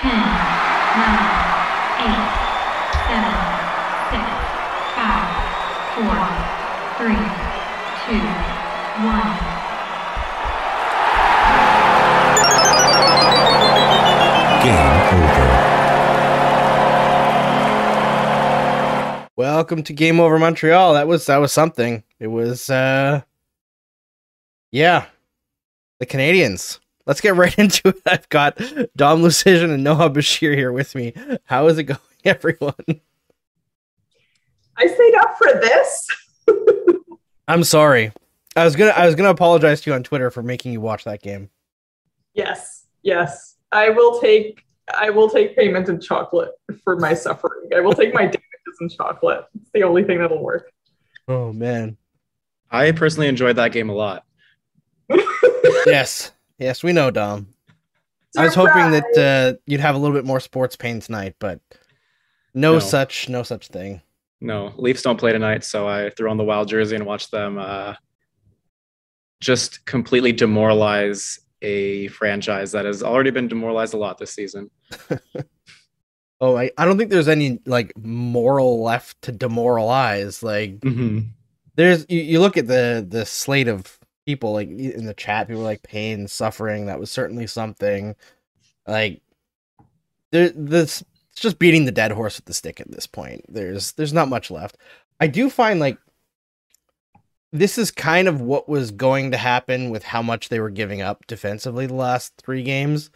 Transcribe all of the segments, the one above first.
ten, nine, eight, seven, six, five, four, three, two, one. Game over. Welcome to Game Over Montreal. That was that was something. It was uh yeah. The Canadiens. Let's get right into it. I've got Dom Luszczyszyn and Noha Beshir here with me. How is it going, everyone? I stayed up for this. I'm sorry. I was gonna I was gonna apologize to you on Twitter for making you watch that game. Yes, yes. I will take I will take payment in chocolate for my suffering. I will take my damages in chocolate. It's the only thing that'll work. Oh man. I personally enjoyed that game a lot. Yes. Yes, we know, Dom. I was hoping that uh, you'd have a little bit more sports pain tonight, but no, No. such no such thing. No, Leafs don't play tonight, so I threw on the Wild jersey and watched them uh, just completely demoralize a franchise that has already been demoralized a lot this season. Oh, I, I don't think there's any like moral left to demoralize. Like Mm-hmm. there's you, you look at the the slate of people like in the chat, people like pain, suffering. That was certainly something. Like there this it's just beating the dead horse with the stick at this point. There's there's not much left. I do find like this is kind of what was going to happen with how much they were giving up defensively the last three games.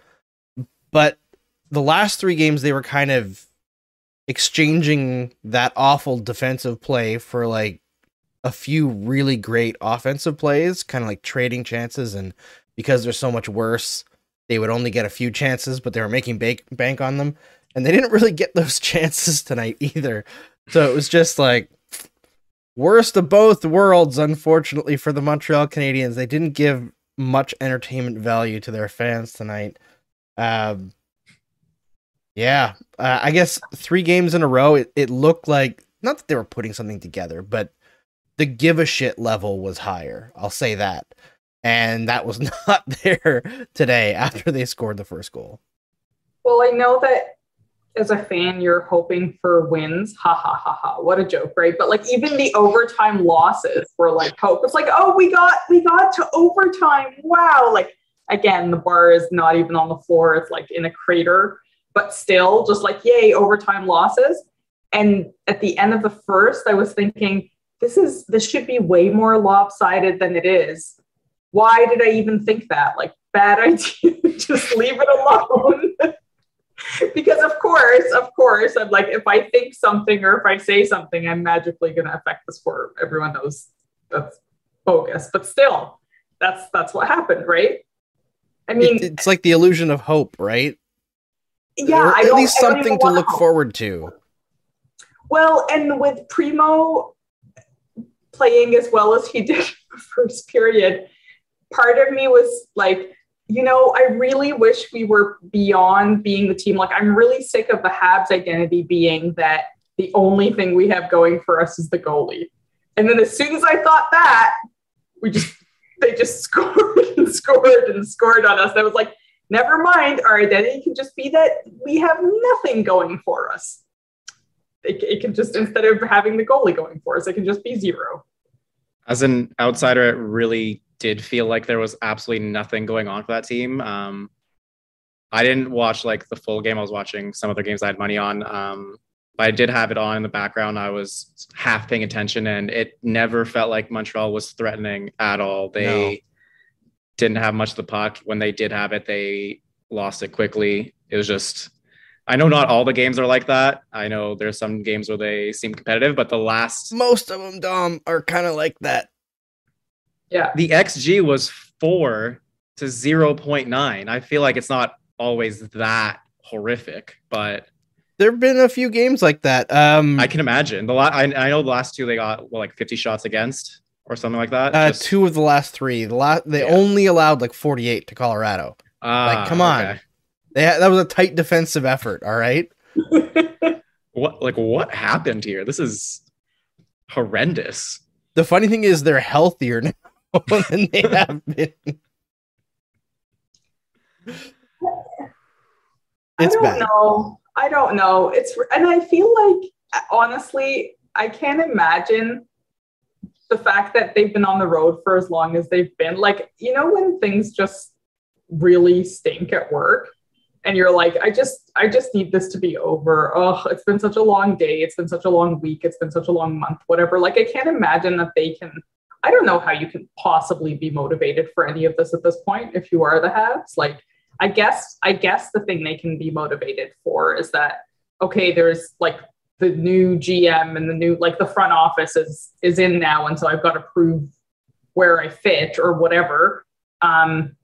But the last three games they were kind of exchanging that awful defensive play for like a few really great offensive plays, kind of like trading chances and because they're so much worse, they would only get a few chances, but they were making bank bank on them. And they didn't really get those chances tonight either. So it was just like worst of both worlds, unfortunately, for the Montreal Canadiens. They didn't give much entertainment value to their fans tonight. Um, yeah, uh, I guess three games in a row, it, it looked like not that they were putting something together, but the give a shit level was higher. I'll say that. And that was not there today after they scored the first goal. Well, I know that as a fan, you're hoping for wins. Ha ha ha ha. What a joke, right? But like even the overtime losses were like hope. It's like, oh, we got we got to overtime. Wow. Like again, the bar is not even on the floor. It's like in a crater, but still just like, yay, overtime losses. And at the end of the first, I was thinking, this is this should be way more lopsided than it is. Why did I even think that? Like bad idea. just leave it alone. because of course, of course, I'm like, if I think something or if I say something, I'm magically going to affect the sport. Everyone knows that's bogus, but still, that's that's what happened, right? I mean, It- it's like the illusion of hope, right? yeah, Or at least something to look hope. forward to. Well, and with Primeau playing as well as he did in the first period, part of me was like, you know, I really wish we were beyond being the team. Like, I'm really sick of the Habs identity being that the only thing we have going for us is the goalie. And then as soon as I thought that, we just they just scored and scored and scored on us. And I was like, never mind, our identity can just be that we have nothing going for us it, it can just instead of having the goalie going for us, it can just be zero. As an outsider, it really did feel like there was absolutely nothing going on for that team. Um, I didn't watch like the full game. I was watching some other games I had money on. Um, but I did have it on in the background. I was half paying attention, and it never felt like Montreal was threatening at all. They No. didn't have much of the puck. When they did have it, they lost it quickly. It was just. I know not all the games are like that. I know there's some games where they seem competitive, but the last Most of them, Dom, are kind of like that. Yeah. the XG was four to 0.9. I feel like it's not always that horrific, but There have been a few games like that. Um, I can imagine. The la- I, I know the last two they got well, like 50 shots against or something like that. uh, Just- two of the last three. The last they Yeah. only allowed like 48 to Colorado. Ah, like, come on. okay. They had, that was a tight defensive effort. All right. What like what happened here? This is horrendous. The funny thing is they're healthier now than they have been. It's I don't bad. know. I don't know. It's and I feel like honestly, I can't imagine the fact that they've been on the road for as long as they've been. Like, you know, when things just really stink at work and you're like, I just I just need this to be over. Oh, it's been such a long day, it's been such a long week, it's been such a long month, whatever. Like I can't imagine that they can I don't know how you can possibly be motivated for any of this at this point if you are the Habs. Like I guess I guess the thing they can be motivated for is that okay, there's like the new GM and the new like the front office is is in now, and so I've got to prove where I fit or whatever. Um,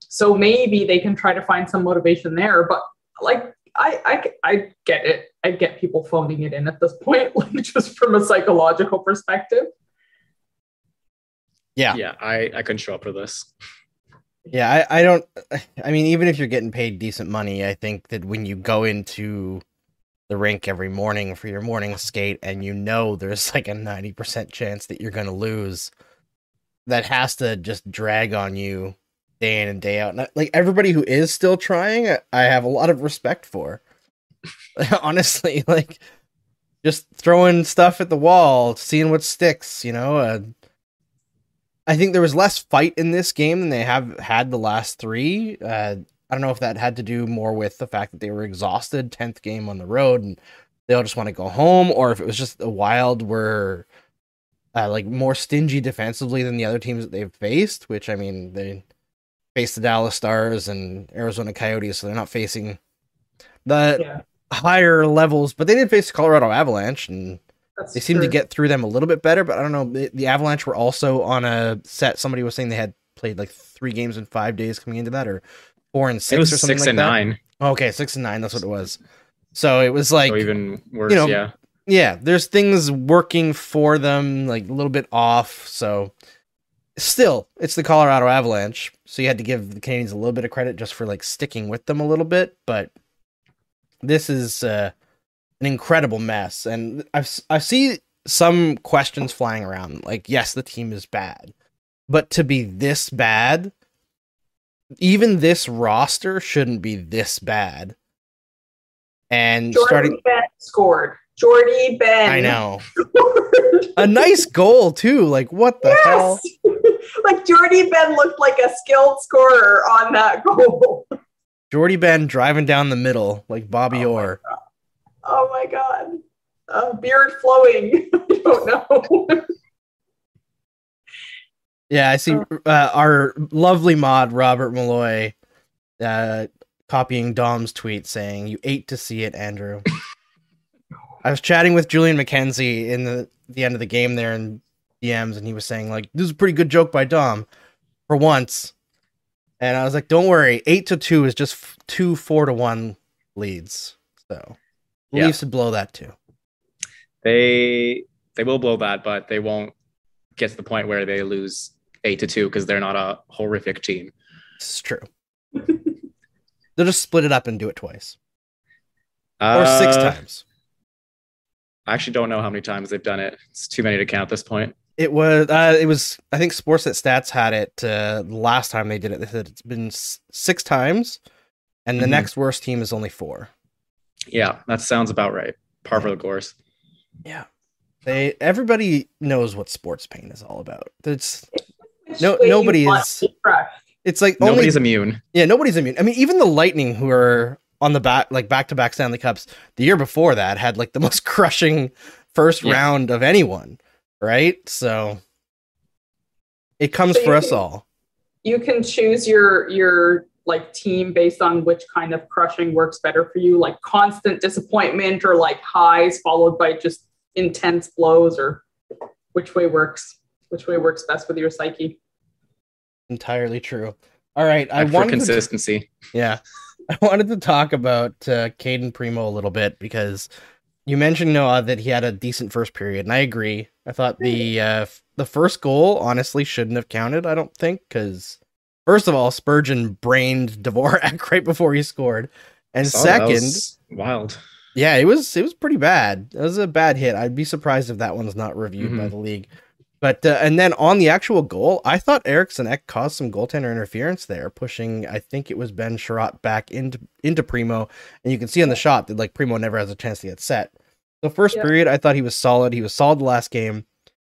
so maybe they can try to find some motivation there, but like I I I get it. I get people phoning it in at this point, like just from a psychological perspective. Yeah. Yeah, I, I couldn't show up for this. Yeah, I, I don't. I mean, even if you're getting paid decent money, I think that when you go into the rink every morning for your morning skate and you know there's like a 90% chance that you're going to lose, that has to just drag on you day in and day out. And I- like everybody who is still trying, I- have a lot of respect for. Honestly, like just throwing stuff at the wall, seeing what sticks, you know? Uh, I think there was less fight in this game than they have had the last three. Uh, I don't know if that had to do more with the fact that they were exhausted, tenth game on the road, and they all just want to go home, or if it was just the Wild were uh, like more stingy defensively than the other teams that they've faced. Which I mean, they faced the Dallas Stars and Arizona Coyotes, so they're not facing the Yeah, higher levels, but they did face the Colorado Avalanche and that's they seem to get through them a little bit better, but I don't know. The, the Avalanche were also on a set. Somebody was saying they had played like three games in five days coming into that, or four and six it was or something six like and that. nine. Okay, six and nine. That's what it was. So it was like, so even worse, you know, yeah. yeah, there's things working for them, like a little bit off. So still, it's the Colorado Avalanche. So you had to give the Canadiens a little bit of credit just for like sticking with them a little bit. But this is uh, an incredible mess, and I've I see some questions flying around. Like, yes, the team is bad, but to be this bad, even this roster shouldn't be this bad. And Jordie starting, scored. Jordie Benn. I know a nice goal too. Like what the hell? like Jordie Benn looked like a skilled scorer on that goal. Jordie Benn driving down the middle like Bobby Oh my Orr. Oh my god. Uh, beard flowing. I don't know. Yeah, I see uh, our lovely mod Robert Malloy uh, copying Dom's tweet saying, "You ate to see it, Andrew." I was chatting with Julian McKenzie in the the end of the game there in DMs, and he was saying like, "This is a pretty good joke by Dom for once." And I was like, "Don't worry, eight to two is just f- two four to one leads, so Yeah. Leafs would blow that too." They they will blow that, but they won't get to the point where they lose eight to two because they're not a horrific team. Is true. They'll just split it up and do it twice or Uh, six times. I actually don't know how many times they've done it. It's too many to count at this point. It was. Uh, it was. I think Sportsnet Stats had it uh, the last time they did it. They said it's been s- six times, and the Mhm. next worst team is only four. Yeah, that sounds about right. Par for the course. Yeah. They. Everybody knows what sports pain is all about. It's. Which No- nobody is- to be crushed. It's like only. Nobody's immune. yeah. Nobody's immune. I mean, even the Lightning, who are on the back, like back to back Stanley Cups, the year before that had like the most crushing first Yeah. round of anyone. Right. So. It comes So for us can- all. You can choose your your like team based on which kind of crushing works better for you, like constant disappointment or like highs followed by just intense blows, or which way works which way works best with your psyche. Entirely true. All right. I And for wanted to consistency. Yeah. I wanted to talk about uh, Cayden Primeau a little bit because you mentioned Noha that he had a decent first period, and I agree. I thought the uh, f- the first goal honestly shouldn't have counted. I don't think because first of all, Spurgeon brained Dvorak right before he scored, and Saw that. That second, wild. yeah, it was it was pretty bad. It was a bad hit. I'd be surprised if that one's not reviewed by Mhm. the league. But uh, and then on the actual goal, I thought Eriksson Ek caused some goaltender interference there, pushing I think it was Ben Chiarot back into into Primeau, and you can see on the shot that like Primeau never has a chance to get set. The first Yeah. period, I thought he was solid. He was solid the last game,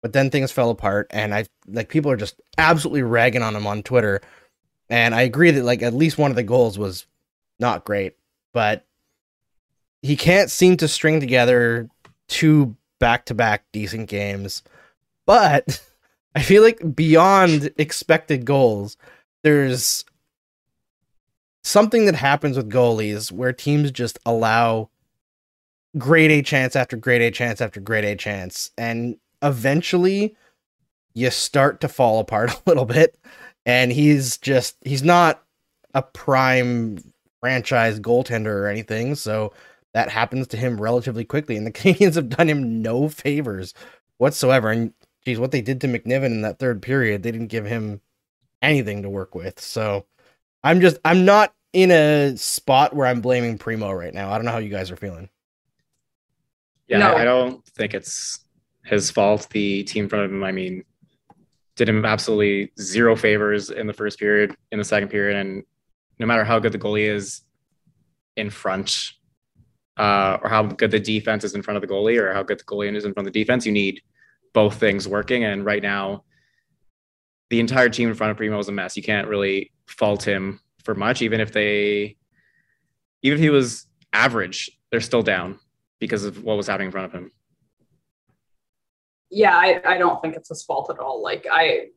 but then things fell apart, and I like people are just absolutely ragging on him on Twitter, and I agree that like at least one of the goals was not great, but he can't seem to string together two back to back decent games. But I feel like beyond expected goals, there's something that happens with goalies where teams just allow grade A chance after grade A chance after grade A chance. And eventually you start to fall apart a little bit. And he's just, he's not a prime franchise goaltender or anything. So that happens to him relatively quickly. And the Canadiens have done him no favors whatsoever. And geez, what they did to McNiven in that third period, they didn't give him anything to work with. So I'm just, I'm not in a spot where I'm blaming Primeau right now. I don't know how you guys are feeling. Yeah, No. I don't think it's his fault. The team in front of him, I mean, did him absolutely zero favors in the first period, in the second period, and no matter how good the goalie is in front, uh, or how good the defense is in front of the goalie, or how good the goalie is in front of the defense, you need both things working. And right now, the entire team in front of Primeau is a mess. You can't really fault him for much, even if they, even if he was average, they're still down because of what was happening in front of him. yeah, I, I don't think it's his fault at all. Like I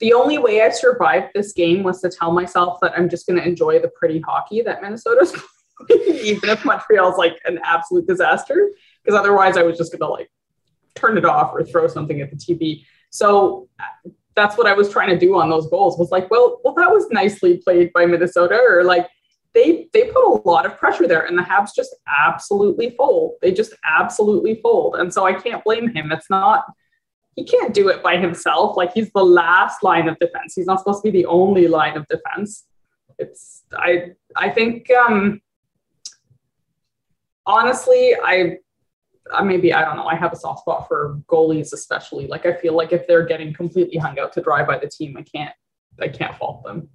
the only way I survived this game was to tell myself that I'm just gonna enjoy the pretty hockey that Minnesota's playing, even if Montreal's like an absolute disaster. Because otherwise I was just gonna like turn it off or throw something at the TV. So that's what I was trying to do on those goals was like, well, well, that was nicely played by Minnesota, or like they they put a lot of pressure there and the Habs just absolutely fold. They just absolutely fold. And so I can't blame him. It's not he can't do it by himself. Like he's the last line of defense. He's not supposed to be the only line of defense. It's I I think um honestly I maybe I don't know. I have a soft spot for goalies, especially. Like I feel like if they're getting completely hung out to dry by the team, I can't I can't fault them.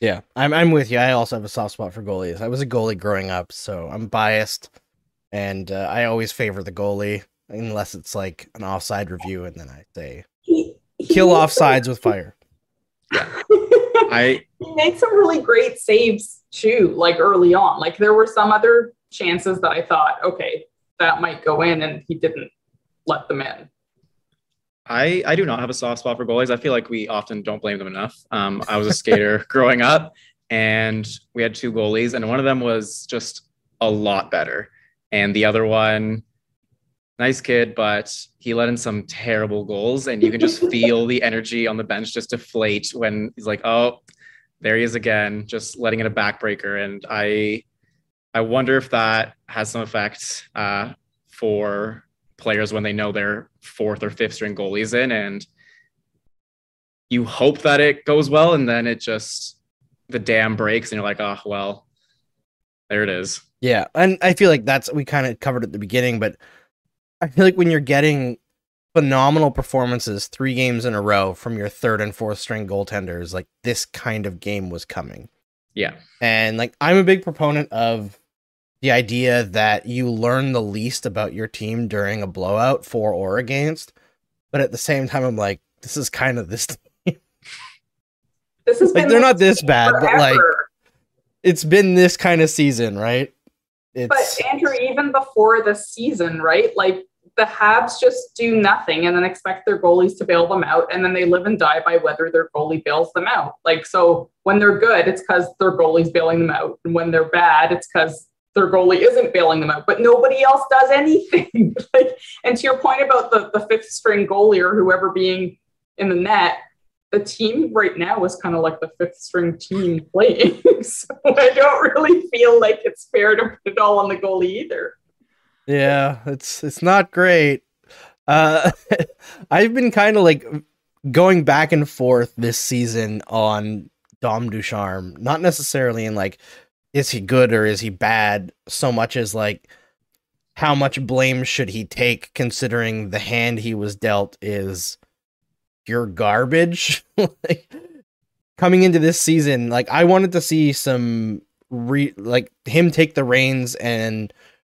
Yeah, I'm I'm with you. I also have a soft spot for goalies. I was a goalie growing up, so I'm biased, and uh, I always favor the goalie unless it's like an offside review, and then I say He, he kill makes some- offsides with fire. I he made some really great saves too, like early on. Like there were some other chances that I thought, okay, that might go in, and he didn't let them in. I I do not have a soft spot for goalies. I feel like we often don't blame them enough. Um, I was a skater growing up, and we had two goalies, and one of them was just a lot better, and the other one, nice kid, but he let in some terrible goals, and you can just feel the energy on the bench just deflate when he's like, oh, there he is again, just letting in a backbreaker, and I I wonder if that has some effect uh, for players when they know their fourth or fifth string goalies in and you hope that it goes well and then it just the dam breaks and you're like oh well there it is Yeah, and I feel like that's we kind of covered at the beginning, but I feel like when you're getting phenomenal performances three games in a row from your third and fourth string goaltenders, like this kind of game was coming. Yeah And like I'm a big proponent of the idea that you learn the least about your team during a blowout for or against. But at the same time, I'm like, this is kind of this. This has Like been they're not this bad, but like it's been this kind of season, right? It's But Andrew, even before the season, right? Like the Habs just do nothing and then expect their goalies to bail them out, and then they live and die by whether their goalie bails them out. Like so, when they're good, it's because their goalie's bailing them out, and when they're bad, it's because their goalie isn't bailing them out. But nobody else does anything. like, and to your point about the the fifth string goalie or whoever being in the net, the team right now is kind of like the fifth string team playing. so I don't really feel like it's fair to put it all on the goalie either. Yeah, it's it's not great. Uh I've been kind of like going back and forth this season on Dom Ducharme, not necessarily in like is he good or is he bad so much as like how much blame should he take considering the hand he was dealt is pure garbage? like, coming into this season, like I wanted to see some re like him take the reins and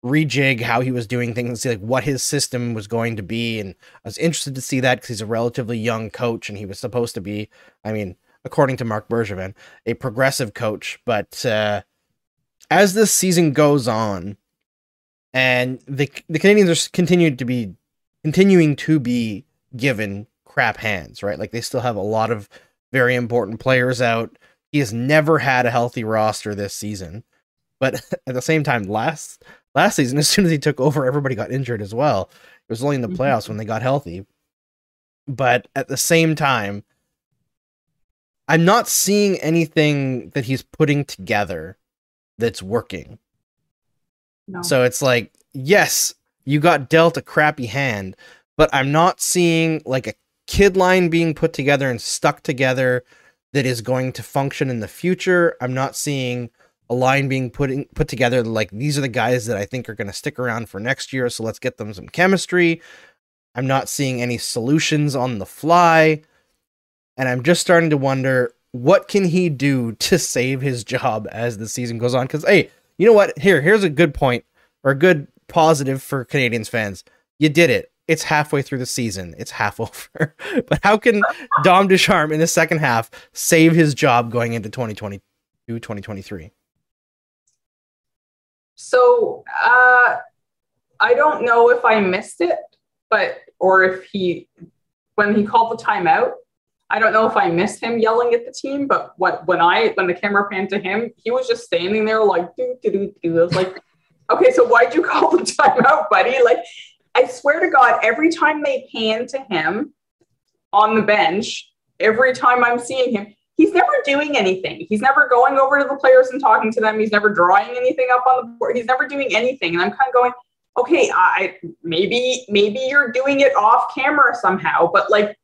rejig how he was doing things and see like what his system was going to be. And i was interested to see that because he's a relatively young coach and he was supposed to be i mean according to Marc bergevin a progressive coach. But uh as this season goes on and the the canadiens are continued to be continuing to be given crap hands right? Like they still have a lot of very important players out. He has never had a healthy roster this season. But at the same time last last season, as soon as he took over, everybody got injured as well. It was only in the Mm-hmm. playoffs when they got healthy. But at the same time, I'm not seeing anything that he's putting together that's working. No. So it's like, yes, you got dealt a crappy hand, but I'm not seeing like a kid line being put together and stuck together that is going to function in the future. I'm not seeing a line being put in, put together like these are the guys that I think are going to stick around for next year, so let's get them some chemistry. I'm not seeing any solutions on the fly, and I'm just starting to wonder what can he do to save his job as the season goes on cuz hey, you know what? Here, here's a good point or a good positive for Canadiens fans. You did it. It's halfway through the season. It's half over. but how can Dom Ducharme in the second half save his job going into 2022, 2023? So uh, I don't know if I missed it, but or if he when he called the timeout, I don't know if I missed him yelling at the team. But what when I when the camera panned to him, he was just standing there like do do do do. I was like, okay, so why'd you call the timeout, buddy? Like, I swear to God, every time they pan to him on the bench, every time I'm seeing him, he's never doing anything. He's never going over to the players and talking to them. He's never drawing anything up on the board. He's never doing anything. And I'm kind of going, okay, I maybe maybe you're doing it off camera somehow, but like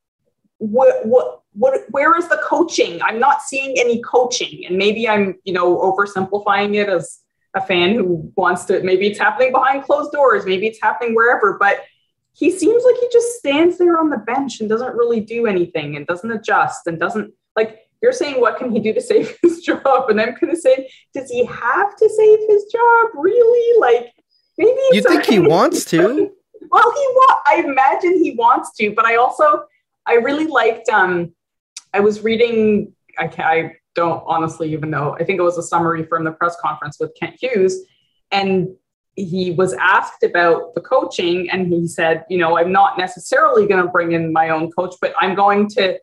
what what what where is the coaching? I'm not seeing any coaching. And maybe I'm, you know, oversimplifying it as a fan who wants to maybe it's happening behind closed doors, maybe it's happening wherever, but he seems like he just stands there on the bench and doesn't really do anything and doesn't adjust and doesn't like you're saying what can he do to save his job? And i'm going to say does he have to save his job? Really? Like maybe You think he wants to? well he wa- i imagine he wants to but i also i really liked um i was reading i i don't honestly even know. I think it was a summary from the press conference with kent hughes and he was asked about the coaching and he said you know i'm not necessarily going to bring in my own coach but i'm going to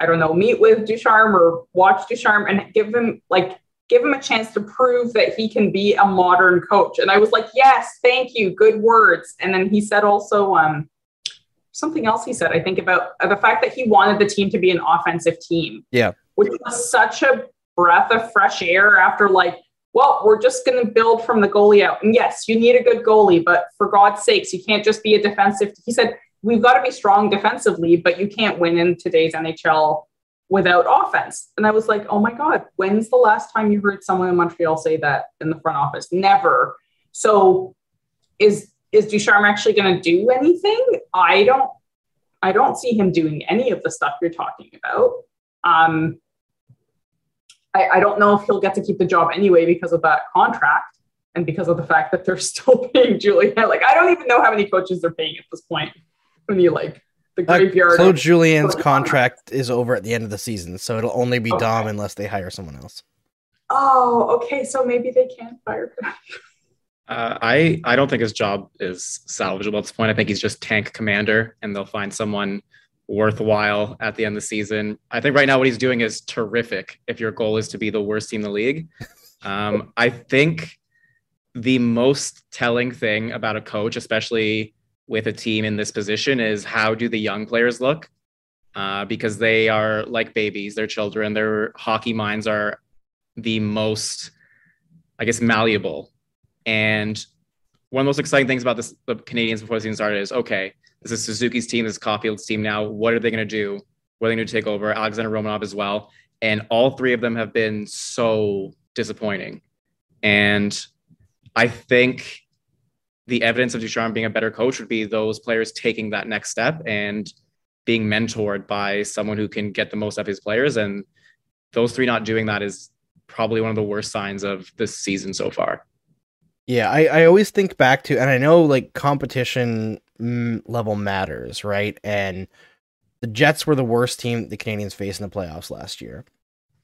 i don't know meet with ducharme or watch ducharme and give him like give him a chance to prove that he can be a modern coach and i was like yes thank you good words and then he said also um something else he said i think about uh, the fact that he wanted the team to be an offensive team Yeah. which was such a breath of fresh air after like well, we're just going to build from the goalie out. And yes, you need a good goalie, but for God's sakes, you can't just be a defensive. He said, we've got to be strong defensively, but you can't win in today's NHL without offense. And I was like, oh my God, when's the last time you heard someone in Montreal say that in the front office? Never. So is is Ducharme actually going to do anything? I don't I don't see him doing any of the stuff you're talking about. Um, I, I don't know if he'll get to keep the job anyway because of that contract and because of the fact that they're still paying Julien. Like, I don't even know how many coaches they're paying at this point. When you like the Uh. Claude of- Julien's contract is over at the end of the season, so it'll only be Okay. Dom unless they hire someone else. oh, okay. So maybe they can't fire him. Uh, I I don't think his job is salvageable at this point. I think he's just tank commander, and they'll find someone worthwhile at the end of the season. I think right now what he's doing is terrific. If your goal is to be the worst team in the league, um, I think the most telling thing about a coach, especially with a team in this position, is how do the young players look? Uh, because they are like babies, they're children. Their hockey minds are the most, I guess, malleable. And one of the most exciting things about this, the Canadiens before the season started is okay, this is Suzuki's team, this is Caufield's team now. What are they going to do? What are they going to take over? Alexander Romanov as well. And all three of them have been so disappointing. And I think the evidence of Ducharme being a better coach would be those players taking that next step and being mentored by someone who can get the most out of his players. And those three not doing that is probably one of the worst signs of this season so far. Yeah, I, I always think back to, and I know like competition level matters, right? And the Jets were the worst team the Canadiens faced in the playoffs last year.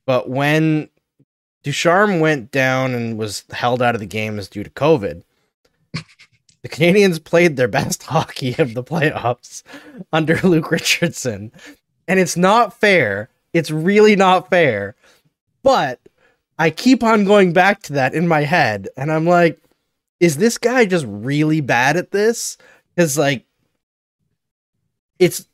But when Ducharme went down and was held out of the games due to COVID, the Canadiens played their best hockey of the playoffs under Luke Richardson. And it's not fair. It's really not fair. But I keep on going back to that in my head. And I'm like, is this guy just really bad at this? Because, like, it's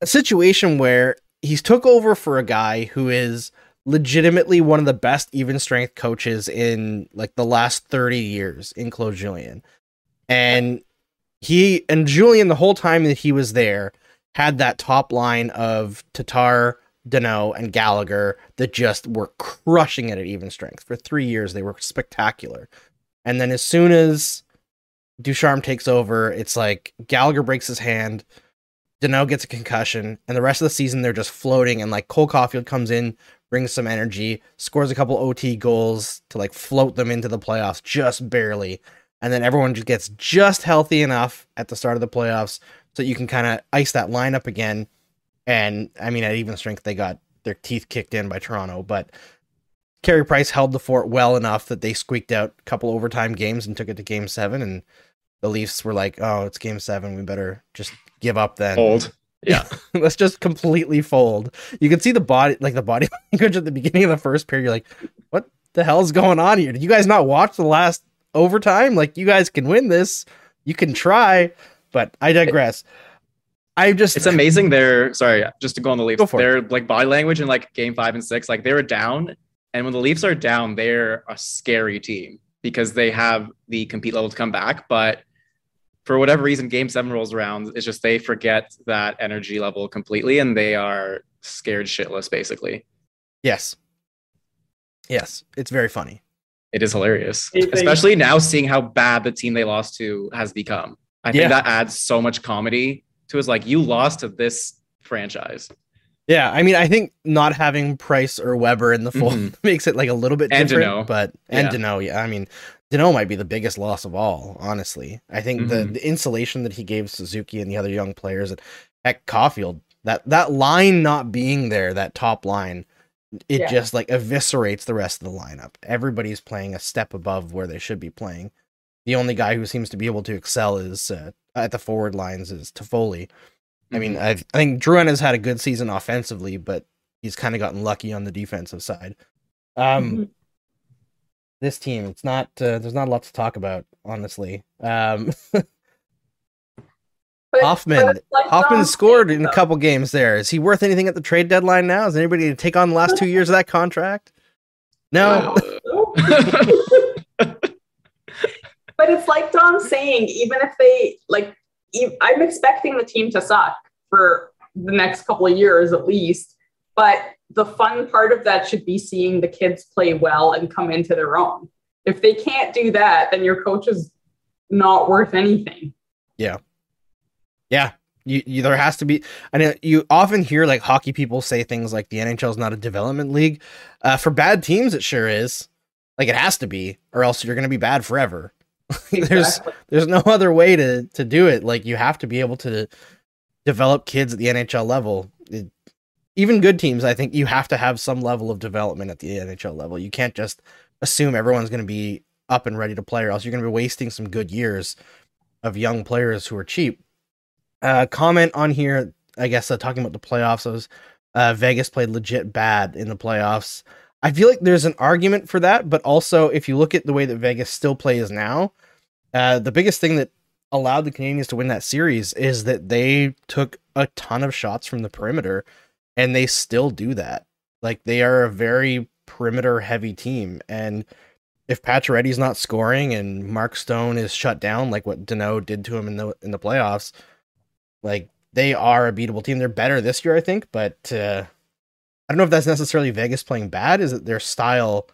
a situation where he's took over for a guy who is legitimately one of the best even strength coaches in like the last 30 years in Claude Julien. And he and Julien the whole time that he was there had that top line of Tatar, Danault, and Gallagher that just were crushing it at even strength. For three years, they were spectacular. And then as soon as Ducharme takes over, it's like Gallagher breaks his hand, Danault gets a concussion, and the rest of the season they're just floating. And like Cole Caufield comes in, brings some energy, scores a couple OT goals to like float them into the playoffs just barely. And then everyone just gets just healthy enough at the start of the playoffs so you can kind of ice that lineup again. And I mean, at even strength, they got their teeth kicked in by Toronto, but Carey Price held the fort well enough that they squeaked out a couple overtime games and took it to game seven. And the Leafs were like, oh, it's game seven. We better just give up then. Old. Yeah. Let's just completely fold. You can see the body, like the body language at the beginning of the first period. You're like, what the hell is going on here? Did you guys not watch the last overtime? Like, you guys can win this. You can try, but I digress. I just It's amazing their sorry, just to go on the Leafs. For it. Like body language in like game five and six, like they were down. And when the Leafs are down, they're a scary team because they have the compete level to come back. But for whatever reason, game seven rolls around. It's just they forget that energy level completely and they are scared shitless, basically. Yes. Yes. It's very funny. It is hilarious. Especially now seeing how bad the team they lost to has become. I think Yeah. that adds so much comedy to us. Like you lost to this franchise. Yeah, I mean, I think not having Price or Weber in the fold Mhm. makes it like a little bit And different. But and Yeah. Danault, yeah, I mean, Danault might be the biggest loss of all. Honestly, I think the Mhm. the insulation that he gave Suzuki and the other young players at at Caufield, that that line not being there, that top line, it Yeah. just like eviscerates the rest of the lineup. Everybody's playing a step above where they should be playing. The only guy who seems to be able to excel is uh, at the forward lines is Toffoli. I mean, Mhm. I've, I think Drouin has had a good season offensively, but he's kind of gotten lucky on the defensive side. Um, Mhm. this team, it's not. Uh, there's not a lot to talk about, honestly. Um, But- Hoffman- but Hoffman scored in a couple games there. Is he worth anything at the trade deadline now? Is anybody to take on the last two years of that contract? No. But it's like Dom saying, even if they like, I'm expecting the team to suck for the next couple of years at least. But the fun part of that should be seeing the kids play well and come into their own. If they can't do that, then your coach is not worth anything. Yeah, you, you there has to be. and you often hear like hockey people say things like the NHL is not a development league. Uh, for bad teams, it sure is. Like it has to be, or else you're going to be bad forever. there's there's no other way to to do it. Like you have to be able to develop kids at the NHL level. It- even good teams, I think you have to have some level of development at the NHL level. You can't just assume everyone's going to be up and ready to play, or else you're going to be wasting some good years of young players who are cheap. Uh, comment on here, I guess, uh, talking about the playoffs. Was uh, Vegas played legit bad in the playoffs? I feel like there's an argument for that, but also if you look at the way that Vegas still plays now, uh, the biggest thing that allowed the Canadiens to win that series is that they took a ton of shots from the perimeter, and they still do that. Like they are a very perimeter heavy team, and if Pacioretty's not scoring and Mark Stone is shut down, like what Danault did to him in the in the playoffs, like they are a beatable team. They're better this year, I think, but uh, I don't know if that's necessarily Vegas playing bad. Is it their style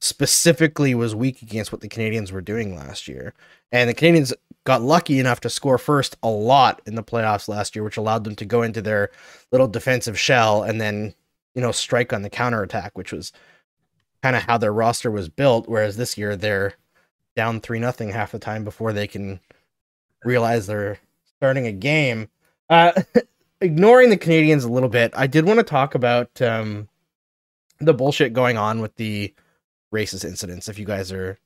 specifically was weak against what the Canadiens were doing last year. And the Canadiens got lucky enough to score first a lot in the playoffs last year, which allowed them to go into their little defensive shell and then, you know, strike on the counterattack, which was kind of how their roster was built. Whereas this year they're down three nothing half the time before they can realize they're starting a game. Uh, ignoring the Canadiens a little bit, I did want to talk about um, the bullshit going on with the racist incidents. If you guys are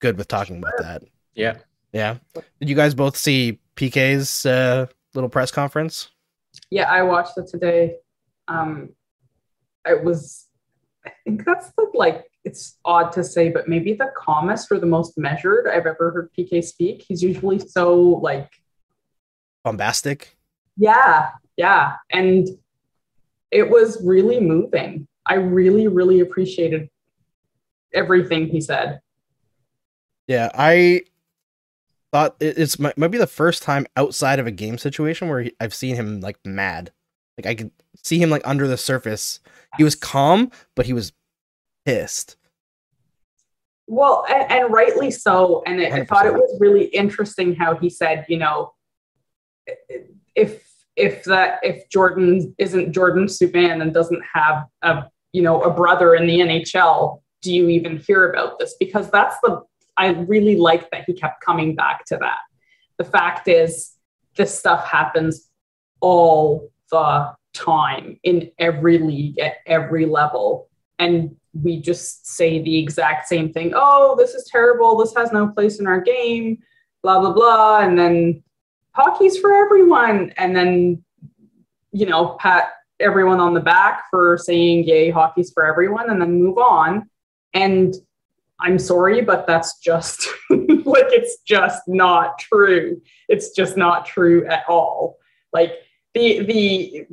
good with talking about that, Yeah. yeah. Did you guys both see PK's uh, little press conference? Yeah, I watched it today. Um, it was, I think that's the like, it's odd to say, but maybe the calmest or the most measured I've ever heard PK speak. He's usually so like, Bombastic. yeah, yeah. And it was really moving. I really, really appreciated everything he said. Yeah, I thought it's might, might be the first time outside of a game situation where he, I've seen him like mad. Like I could see him like under the surface. He was calm, but he was pissed. Well, and, and rightly so. And I I thought it was really interesting how he said, you know, if if that if Jordan isn't Jordan Subban and doesn't have a you know a brother in the NHL, do you even hear about this? Because that's the I really like that he kept coming back to that. The fact is, this stuff happens all the time in every league at every level. And we just say the exact same thing. Oh, this is terrible. This has no place in our game, blah, blah, blah. And then hockey's for everyone. And then, you know, pat everyone on the back for saying, yay, hockey's for everyone, and then move on. And I'm sorry, but that's just like it's just not true. It's just not true at all. Like the the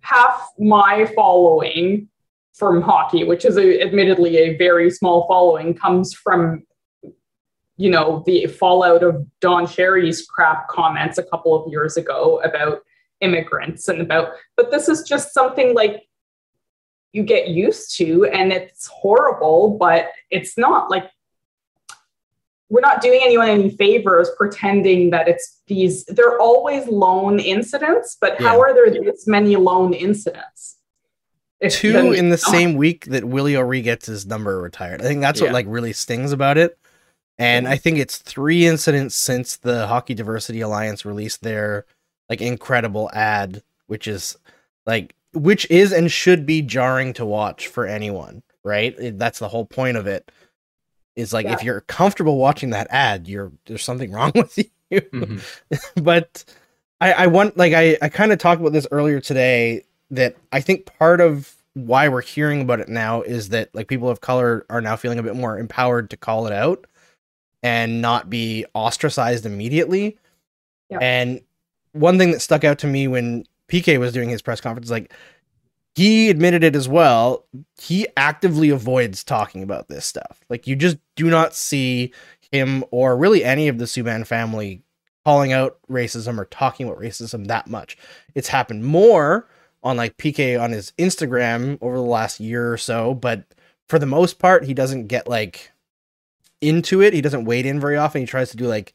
half my following from hockey, which is a, admittedly a very small following, comes from you know the fallout of Don Cherry's crap comments a couple of years ago about immigrants and about. But this is just something like you get used to, and it's horrible, but it's not like we're not doing anyone any favors pretending that it's these they're always lone incidents but how are there this many lone incidents If Two in the same week that Willie O'Ree gets his number retired. I think that's what like really stings about it. And I think it's three incidents since the Hockey Diversity Alliance released their like incredible ad, which is like which is and should be jarring to watch for anyone, right? That's the whole point of it. Is like if you're comfortable watching that ad, you're there's something wrong with you. Mhm. but I, I want like I, I kind of talked about this earlier today that I think part of why we're hearing about it now is that like people of color are now feeling a bit more empowered to call it out and not be ostracized immediately. And one thing that stuck out to me when PK was doing his press conference, like he admitted it as well. He actively avoids talking about this stuff. Like you just do not see him or really any of the Subban family calling out racism or talking about racism that much. It's happened more on like PK on his Instagram over the last year or so, but for the most part, he doesn't get like into it. He doesn't wade in very often. He tries to do like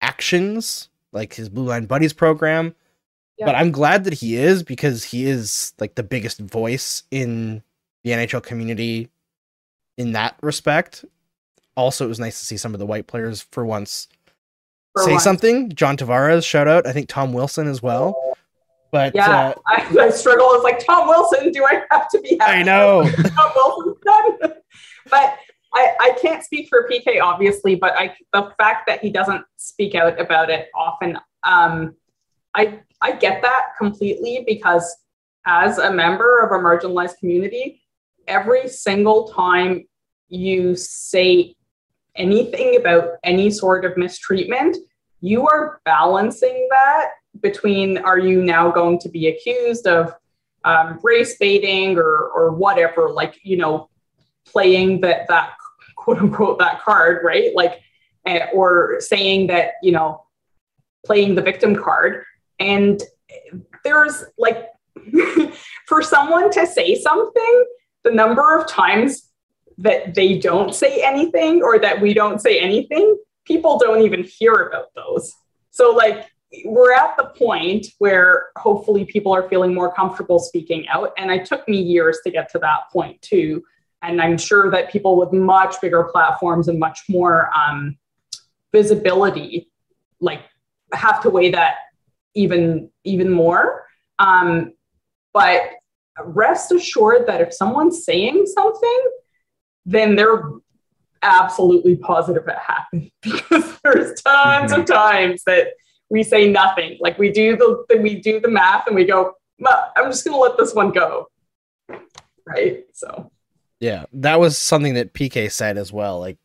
actions, like his Blue Line Buddies program. Yeah. But I'm glad that he is because he is like the biggest voice in the NHL community in that respect. Also, it was nice to see some of the white players for once for say once. something. John Tavares, shout out. I think Tom Wilson as well. But yeah uh, I, I struggle it's like tom wilson do i have to be I know. Tom Wilson's done. but I, I can't speak for PK, obviously, but I the fact that he doesn't speak out about it often, um, I I get that completely because as a member of a marginalized community, every single time you say anything about any sort of mistreatment, you are balancing that between are you now going to be accused of um, race baiting or or whatever, like you know, playing that that quote unquote that card, right? Like, eh, or saying that you know, playing the victim card, and there's like, for someone to say something, the number of times that they don't say anything or that we don't say anything, people don't even hear about those. So, like, we're at the point where hopefully people are feeling more comfortable speaking out. And it took me years to get to that point, too. And I'm sure that people with much bigger platforms and much more um, visibility, like, have to weigh that even even more. Um, but rest assured that if someone's saying something, then they're absolutely positive it happened because there's tons of times that we say nothing. Like we do the we do the math and we go, I'm just gonna let this one go. Right. So Yeah, that was something that PK said as well. Like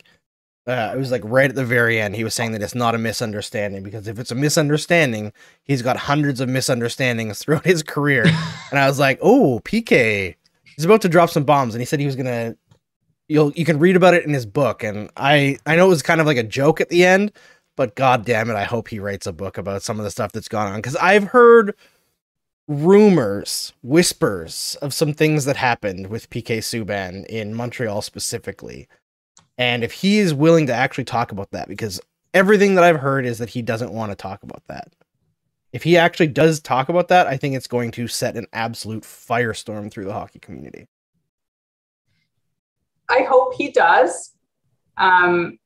uh, it was like right at the very end, he was saying that it's not a misunderstanding because if it's a misunderstanding, he's got hundreds of misunderstandings throughout his career. and I was like, oh, PK, he's about to drop some bombs, and he said he was gonna. You'll you can read about it in his book, and I I know it was kind of like a joke at the end, but god damn it, I hope he writes a book about some of the stuff that's gone on because I've heard rumors, whispers of some things that happened with PK Subban in Montreal specifically and if he is willing to actually talk about that, because everything that I've heard is that he doesn't want to talk about that. If he actually does talk about that, I think it's going to set an absolute firestorm through the hockey community. I hope he does. Um,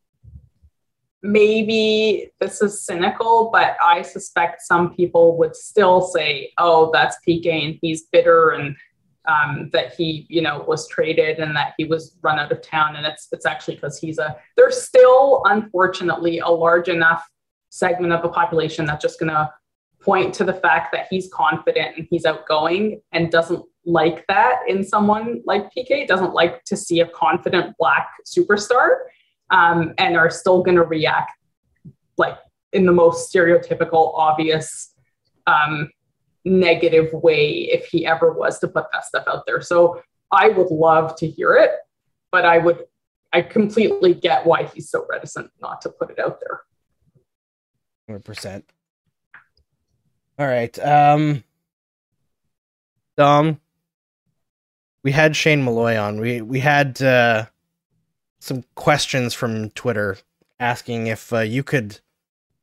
maybe this is cynical, but I suspect some people would still say, oh, that's PK and he's bitter and um, that he, you know, was traded and that he was run out of town. And it's it's actually because he's a. There's still, unfortunately, a large enough segment of the population that's just going to point to the fact that he's confident and he's outgoing and doesn't like that in someone like PK. Doesn't like to see a confident black superstar, um, and are still going to react like in the most stereotypical, obvious. Um, negative way if he ever was to put that stuff out there. So I would love to hear it, but I would, I completely get why he's so reticent not to put it out there. 100%. All right. Um, Dom, we had Shane Malloy on. We, we had, uh, some questions from Twitter asking if uh, you could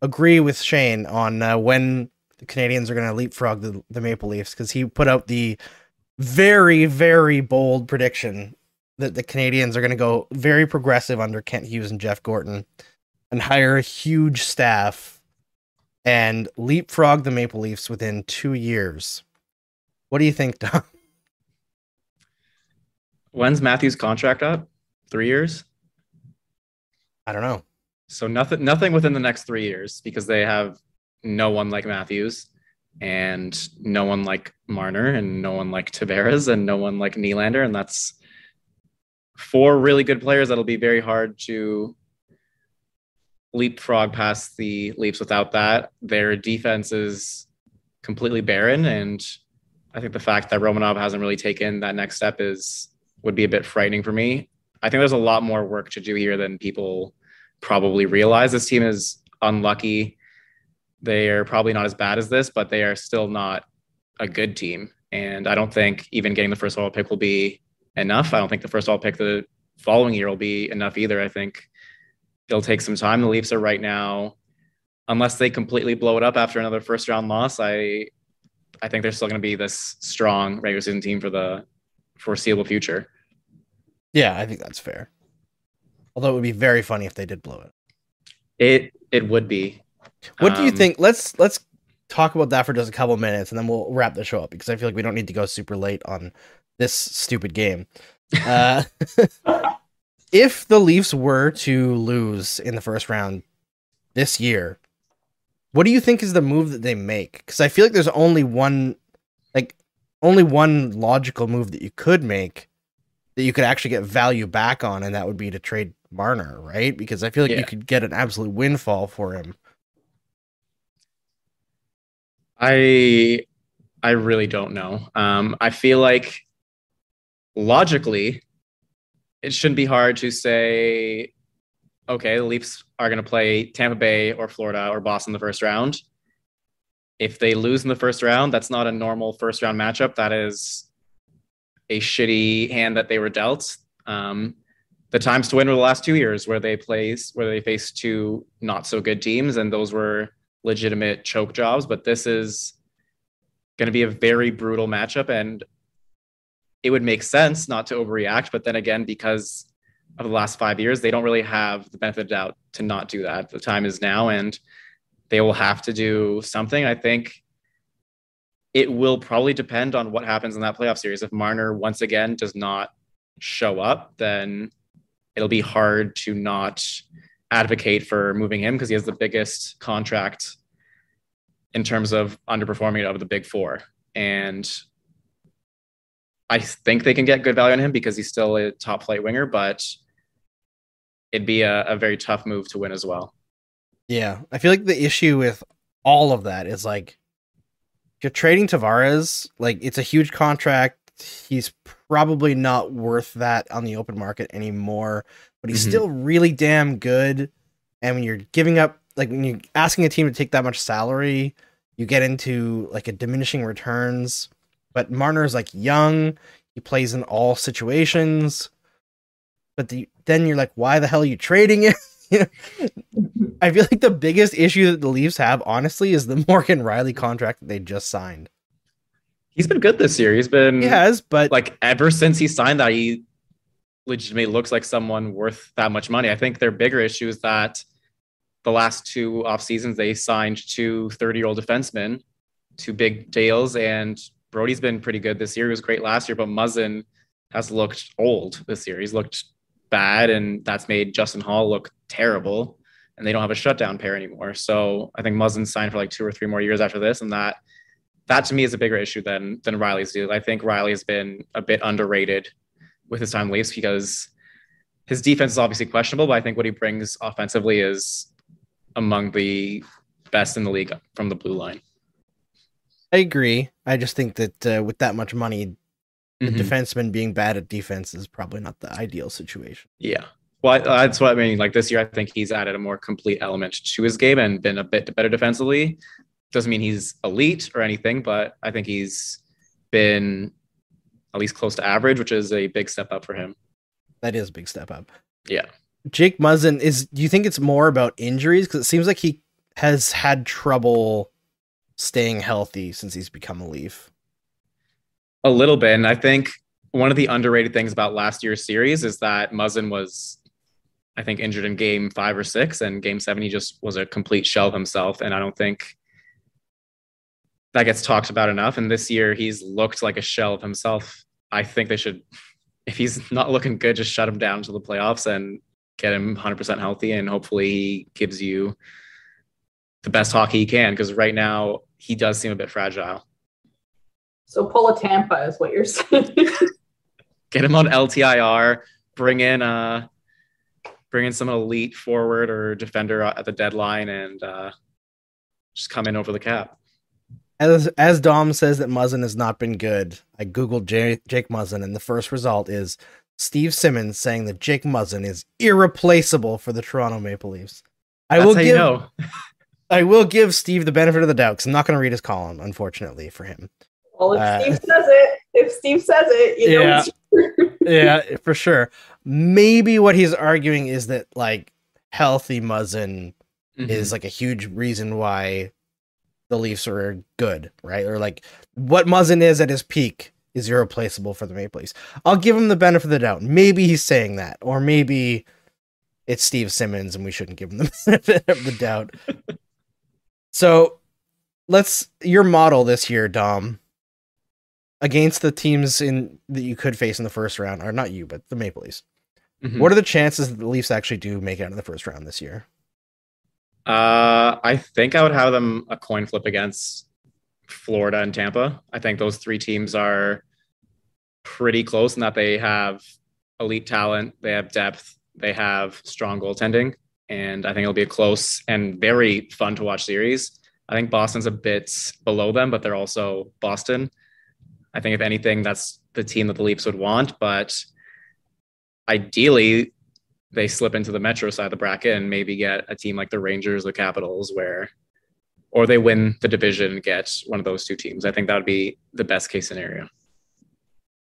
agree with Shane on uh, when the Canadiens are going to leapfrog the, the Maple Leafs because he put out the very, very bold prediction that the Canadiens are going to go very progressive under Kent Hughes and Jeff Gorton and hire a huge staff and leapfrog the Maple Leafs within two years. What do you think, Dom? When's Matthews' contract up? Three years? I don't know. So nothing, nothing within the next three years because they have no one like Matthews and no one like Marner and no one like Tavares and no one like Nylander. And that's four really good players that'll be very hard to leapfrog past the Leafs without that. Their defense is completely barren. And I think the fact that Romanov hasn't really taken that next step is would be a bit frightening for me. I think there's a lot more work to do here than people probably realize. This team is unlucky they are probably not as bad as this, but they are still not a good team. And I don't think even getting the first overall pick will be enough. I don't think the first overall pick the following year will be enough either. I think it'll take some time. The Leafs are right now, unless they completely blow it up after another first round loss, I I think they're still going to be this strong regular season team for the foreseeable future. Yeah, I think that's fair. Although it would be very funny if they did blow it. It it would be. What do you Um, think? Let's let's talk about that for just a couple minutes, and then we'll wrap the show up because I feel like we don't need to go super late on this stupid game. Uh, if the Leafs were to lose in the first round this year, what do you think is the move that they make? Because I feel like there's only one, like, only one logical move that you could make that you could actually get value back on, and that would be to trade Marner, right? Because I feel like Yeah. you could get an absolute windfall for him. I I really don't know. Um, I feel like logically, it shouldn't be hard to say, okay, the Leafs are going to play Tampa Bay or Florida or Boston the first round. If they lose in the first round, that's not a normal first round matchup. That is a shitty hand that they were dealt. Um, the times to win were the last two years where they place where they faced two not so good teams, and those were legitimate choke jobs. But this is going to be a very brutal matchup, and it would make sense not to overreact. But then again, because of the last five years, they don't really have the benefit of doubt to not do that. The time is now, and they will have to do something. I think it will probably depend on what happens in that playoff series. If Marner once again does not show up, then it'll be hard to not advocate for moving him because he has the biggest contract in terms of underperforming out of the big four. And I think they can get good value on him because he's still a top flight winger, but it'd be a, a very tough move to win as well. Yeah, I feel like the issue with all of that is like you're trading Tavares, like it's a huge contract. He's probably not worth that on the open market anymore, but he's Mhm. still really damn good. And when you're giving up, like when you're asking a team to take that much salary, you get into like a diminishing returns. But Marner's like young, he plays in all situations. But the, then you're like, why the hell are you trading it? You know? I feel like the biggest issue that the Leafs have, honestly, is the Morgan Rielly contract that they just signed. He's been good this year. He's been He has, but like ever since he signed that, he legitimately looks like someone worth that much money. I think their bigger issue is that the last two off seasons they signed two 30 year old defensemen, two big deals, and Brodie's been pretty good this year. He was great last year, but Muzzin has looked old this year. He's looked bad, and that's made Justin Holl look terrible. And they don't have a shutdown pair anymore. So I think Muzzin signed for like two or three more years after this, and that that to me is a bigger issue than than Rielly's deal. I think Rielly has been a bit underrated with his time Leafs because his defense is obviously questionable, but I think what he brings offensively is among the best in the league from the blue line. I agree. I just think that uh, with that much money, the Mhm. defenseman being bad at defense is probably not the ideal situation. Yeah. Well, that's what I mean. Like this year, I think he's added a more complete element to his game and been a bit better defensively. Doesn't mean he's elite or anything, but I think he's been at least close to average, which is a big step up for him. That is a big step up. Yeah. Jake Muzzin is. Do you think it's more about injuries? Because it seems like he has had trouble staying healthy since he's become a Leaf. A little bit. And I think one of the underrated things about last year's series is that Muzzin was, I think, injured in game five or six, and game seven, he just was a complete shell of himself. And I don't think that gets talked about enough. And this year, he's looked like a shell of himself. I think they should, if he's not looking good, just shut him down to the playoffs and get him 100% healthy. And hopefully, he gives you the best hockey he can. Because right now, he does seem a bit fragile. So pull a Tampa is what you're saying. get him on LTIR, bring in uh bring in some elite forward or defender at the deadline and uh just come in over the cap. As as Dom says that Muzzin has not been good, I googled J- Jake Muzzin, and the first result is Steve Simmons saying that Jake Muzzin is irreplaceable for the Toronto Maple Leafs. I That's will how give you know. I will give Steve the benefit of the doubt because I'm not going to read his column, unfortunately for him. well, if Uh, Steve says it, if Steve says it, you know Yeah. it's true. yeah, for sure. Maybe what he's arguing is that like healthy Muzzin Mhm. is like a huge reason why the Leafs are good, right? Or like what Muzzin is at his peak is irreplaceable for the Maple Leafs. I'll give him the benefit of the doubt. Maybe he's saying that, or maybe it's Steve Simmons and we shouldn't give him the benefit of the doubt. so let's your model this year, Dom, against the teams in that you could face in the first round, or not you, but the Maple Leafs. Mhm. What are the chances that the Leafs actually do make it out of the first round this year? Uh, I think I would have them a coin flip against Florida and Tampa. I think those three teams are pretty close in that they have elite talent, they have depth, they have strong goaltending, and I think it'll be a close and very fun to watch series. I think Boston's a bit below them, but they're also Boston. I think if anything, that's the team that the Leafs would want, but ideally they slip into the metro side of the bracket and maybe get a team like the Rangers or Capitals where or they win the division and get one of those two teams. I think that would be the best case scenario.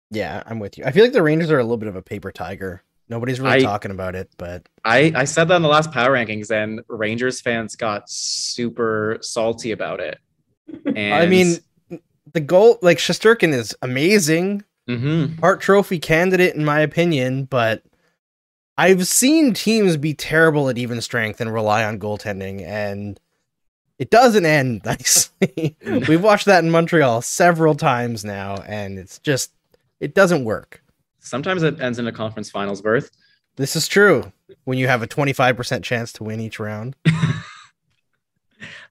Yeah, I'm with you. I feel like the Rangers are a little bit of a paper tiger Nobody's really I- talking about it, but I, I said that in the last power rankings, and Rangers fans got super salty about it. And I mean, the goal like Shesterkin is amazing, mhm. Hart Trophy candidate in my opinion, but I've seen teams be terrible at even strength and rely on goaltending, and it doesn't end nicely. We've watched that in Montreal several times now, and it's just it doesn't work. sometimes it ends in a conference finals berth. This is true when you have a 25% chance to win each round.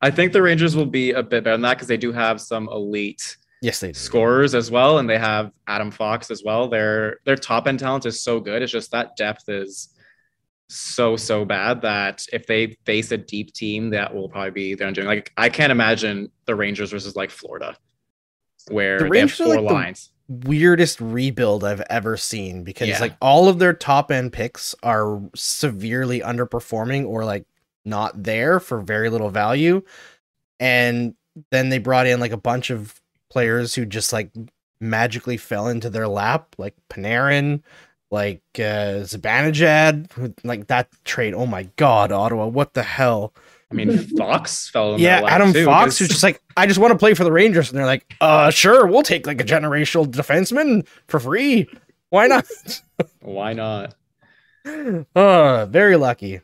I think the Rangers will be a bit better than that because they do have some elite Yes, they do. scorers as well, and they have Adam Fox as well. Their their top end talent is so good. It's just that depth is so so bad that if they face a deep team, that will probably be their undoing. Like I can't imagine the Rangers versus like Florida, where The they have Rangers are four like the- lines. weirdest rebuild I've ever seen because Yeah. like all of their top end picks are severely underperforming or like not there for very little value. And then they brought in like a bunch of players who just like magically fell into their lap, like Panarin, like uh Zibanejad, like that trade. Oh my god, Ottawa, what the hell? I mean, Fox fell. Yeah, Adam too, Fox 'cause- who's just like, I just want to play for the Rangers, and they're like, uh, sure, we'll take like a generational defenseman for free. Why not? why not? uh, very lucky.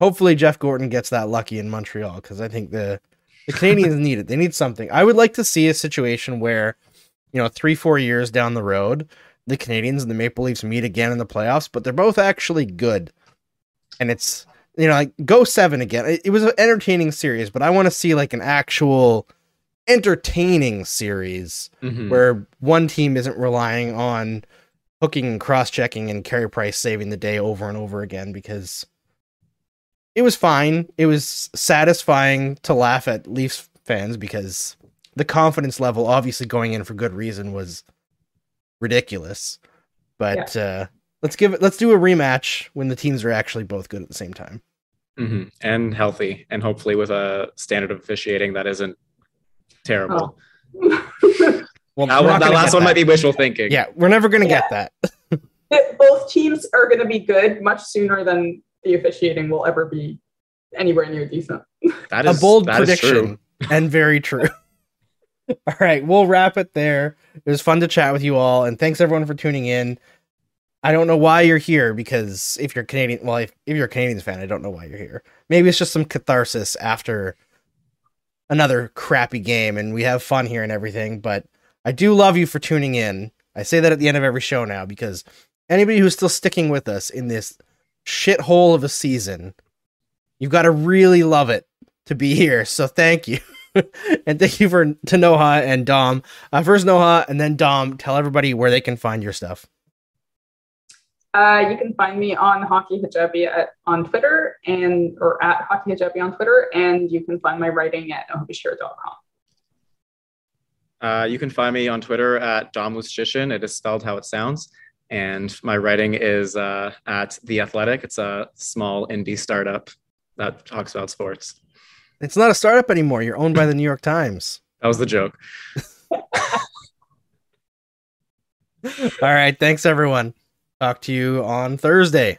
Hopefully, Jeff Gorton gets that lucky in Montreal because I think the the Canadiens need it. They need something. I would like to see a situation where, you know, three four years down the road, the Canadiens and the Maple Leafs meet again in the playoffs, but they're both actually good, and it's you know like go seven again. It, it was an entertaining series, but I want to see like an actual entertaining series Mhm. where one team isn't relying on hooking and cross checking and Carey Price saving the day over and over again because it was fine. It was satisfying to laugh at Leafs fans because the confidence level, obviously going in for good reason, was ridiculous. But uh, let's give it. Let's do a rematch when the teams are actually both good at the same time. Mhm. and healthy, and hopefully with a standard of officiating that isn't terrible. Well, That, we're one- not that last one that. might be wishful thinking. Yeah, we're never gonna Yeah. get that. Both teams are going to be good much sooner than the officiating will ever be anywhere near decent. That is a is bold that is true. prediction and very true. all right, we'll wrap it there. It was fun to chat with you all, and thanks everyone for tuning in. I don't know why you're here because if you're Canadian, well, if, if you're a Canadiens fan, I don't know why you're here. Maybe it's just some catharsis after another crappy game, and we have fun here and everything. But I do love you for tuning in. I say that at the end of every show now because anybody who's still sticking with us in this shithole of a season, you've got to really love it to be here. So thank you. and thank you for to Noha and Dom. Uh, first Noha and then Dom. Tell everybody where they can find your stuff. Uh, you can find me on Hockey Hijabi at, on Twitter and or at Hockey Hijabi on Twitter, and you can find my writing at nohabeshir.com. Uh, you can find me on Twitter at DomLuszczyszyn. It is spelled how it sounds. And my writing is uh, at The Athletic. It's a small indie startup that talks about sports. It's not a startup anymore. You're owned by the New York Times. That was the joke. All right. Thanks everyone. Talk to you on Thursday.